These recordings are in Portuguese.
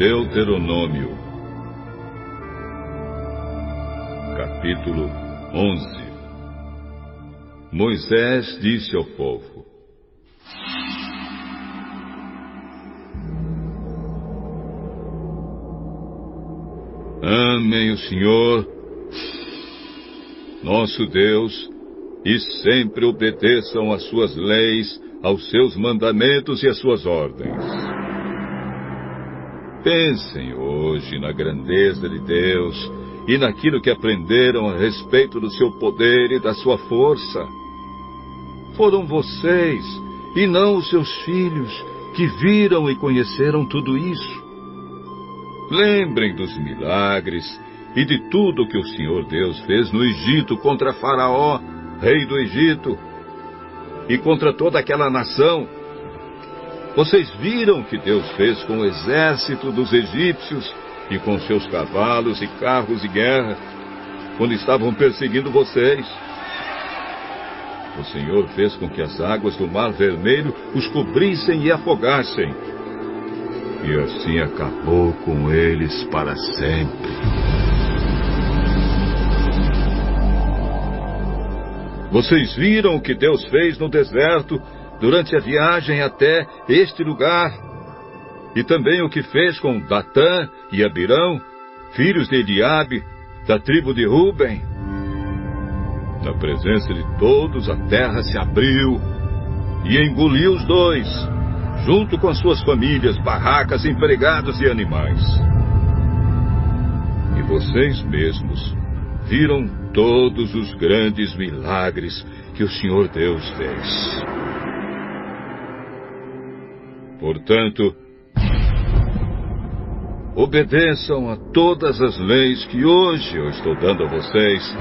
Deuteronômio, capítulo 11 Moisés disse ao povo: Amem o Senhor, nosso Deus, e sempre obedeçam às suas leis, aos seus mandamentos e às suas ordens. Pensem hoje na grandeza de Deus e naquilo que aprenderam a respeito do seu poder e da sua força. Foram vocês, e não os seus filhos, que viram e conheceram tudo isso. Lembrem dos milagres e de tudo que o Senhor Deus fez no Egito contra Faraó, rei do Egito, e contra toda aquela nação. Vocês viram o que Deus fez com o exército dos egípcios e com seus cavalos e carros de guerra, quando estavam perseguindo vocês. O Senhor fez com que as águas do Mar Vermelho os cobrissem e afogassem. E assim acabou com eles para sempre. Vocês viram o que Deus fez no deserto durante a viagem até este lugar? E também o que fez com Datã e Abirão, filhos de Eliabe, da tribo de Ruben? Na presença de todos, a terra se abriu e engoliu os dois, junto com suas famílias, barracas, empregados e animais. E vocês mesmos viram todos os grandes milagres que o Senhor Deus fez. Portanto, obedeçam a todas as leis que hoje eu estou dando a vocês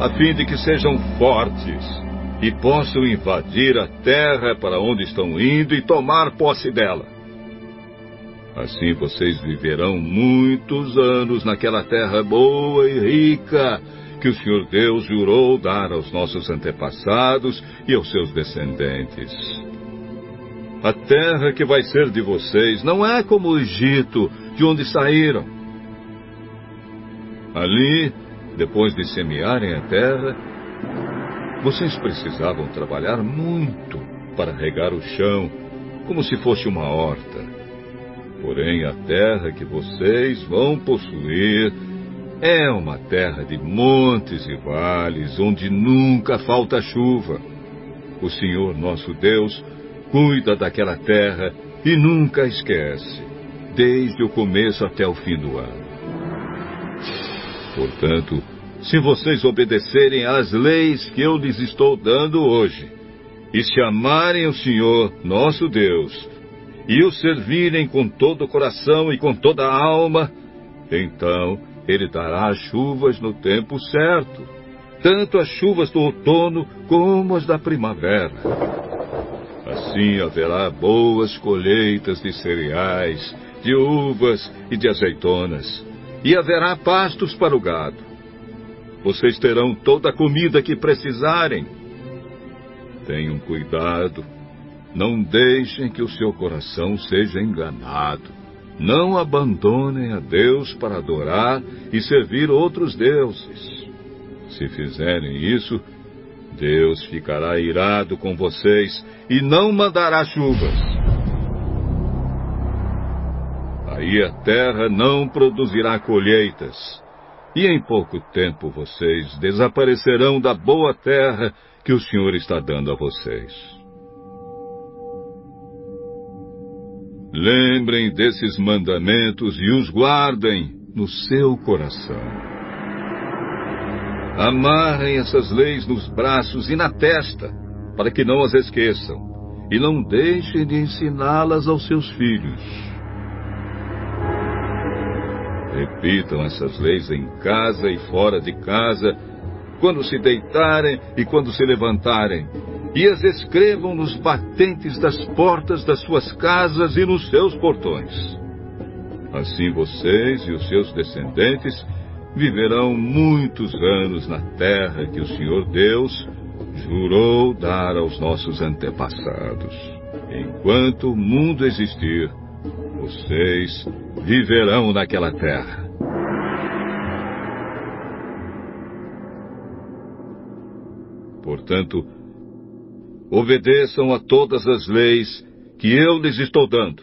a fim de que sejam fortes e possam invadir a terra para onde estão indo e tomar posse dela. Assim vocês viverão muitos anos naquela terra boa e rica que o Senhor Deus jurou dar aos nossos antepassados e aos seus descendentes. A terra que vai ser de vocês não é como o Egito, de onde saíram. Ali depois de semearem a terra, vocês precisavam trabalhar muito para regar o chão, como se fosse uma horta. Porém, a terra que vocês vão possuir é uma terra de montes e vales, onde nunca falta chuva. O Senhor nosso Deus cuida daquela terra e nunca esquece, desde o começo até o fim do ano. Portanto, se vocês obedecerem às leis que eu lhes estou dando hoje, e se amarem o Senhor, nosso Deus, e o servirem com todo o coração e com toda a alma, então ele dará as chuvas no tempo certo, tanto as chuvas do outono como as da primavera. Assim haverá boas colheitas de cereais, de uvas e de azeitonas e haverá pastos para o gado. Vocês terão toda a comida que precisarem. Tenham cuidado. Não deixem que o seu coração seja enganado. Não abandonem a Deus para adorar e servir outros deuses. Se fizerem isso, Deus ficará irado com vocês e não mandará chuvas. Aí a terra não produzirá colheitas, e em pouco tempo vocês desaparecerão da boa terra que o Senhor está dando a vocês. Lembrem desses mandamentos e os guardem no seu coração. Amarrem essas leis nos braços e na testa, para que não as esqueçam, e não deixem de ensiná-las aos seus filhos. Repitam essas leis em casa e fora de casa, quando se deitarem e quando se levantarem, e as escrevam nos batentes das portas das suas casas e nos seus portões. Assim vocês e os seus descendentes viverão muitos anos na terra que o Senhor Deus jurou dar aos nossos antepassados. Enquanto o mundo existir, Vocês viverão naquela terra. Portanto, obedeçam a todas as leis que eu lhes estou dando.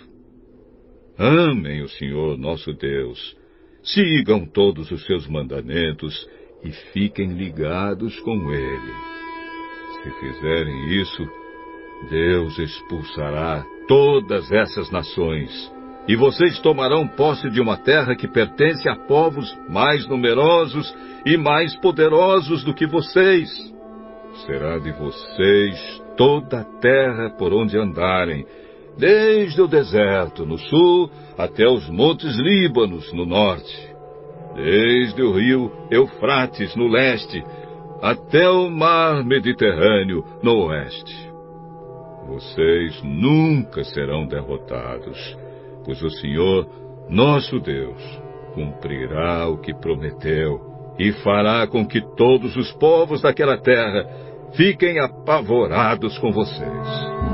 Amem o Senhor nosso Deus, sigam todos os seus mandamentos e fiquem ligados com Ele. Se fizerem isso, Deus expulsará todas essas nações, e vocês tomarão posse de uma terra que pertence a povos mais numerosos e mais poderosos do que vocês. Será de vocês toda a terra por onde andarem, desde o deserto no sul até os montes Líbanos no norte, desde o rio Eufrates no leste até o mar Mediterrâneo no oeste. Vocês nunca serão derrotados, pois o Senhor, nosso Deus, cumprirá o que prometeu e fará com que todos os povos daquela terra fiquem apavorados com vocês.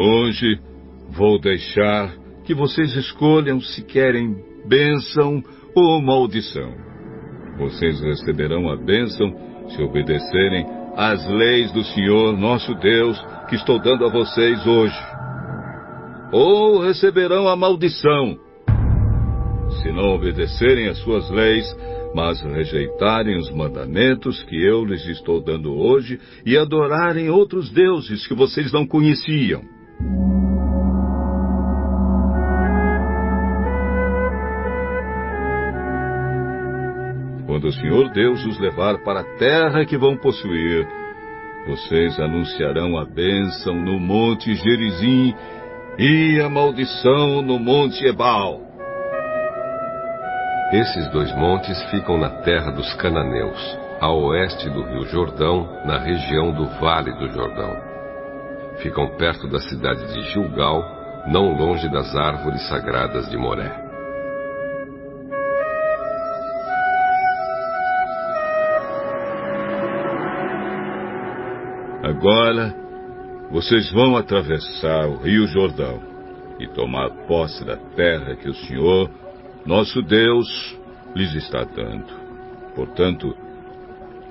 Hoje vou deixar que vocês escolham se querem bênção ou maldição. Vocês receberão a bênção se obedecerem às leis do Senhor nosso Deus que estou dando a vocês hoje. Ou receberão a maldição se não obedecerem às suas leis, mas rejeitarem os mandamentos que eu lhes estou dando hoje e adorarem outros deuses que vocês não conheciam. Quando o Senhor Deus os levar para a terra que vão possuir, vocês anunciarão a bênção no monte Gerizim e a maldição no monte Ebal. Esses dois montes ficam na terra dos cananeus, a oeste do rio Jordão, na região do Vale do Jordão. Ficam perto da cidade de Gilgal, não longe das árvores sagradas de Moré. Agora, vocês vão atravessar o rio Jordão e tomar posse da terra que o Senhor, nosso Deus, lhes está dando. Portanto,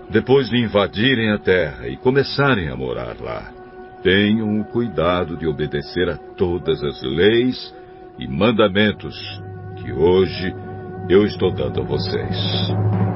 depois de invadirem a terra e começarem a morar lá, tenham o cuidado de obedecer a todas as leis e mandamentos que hoje eu estou dando a vocês.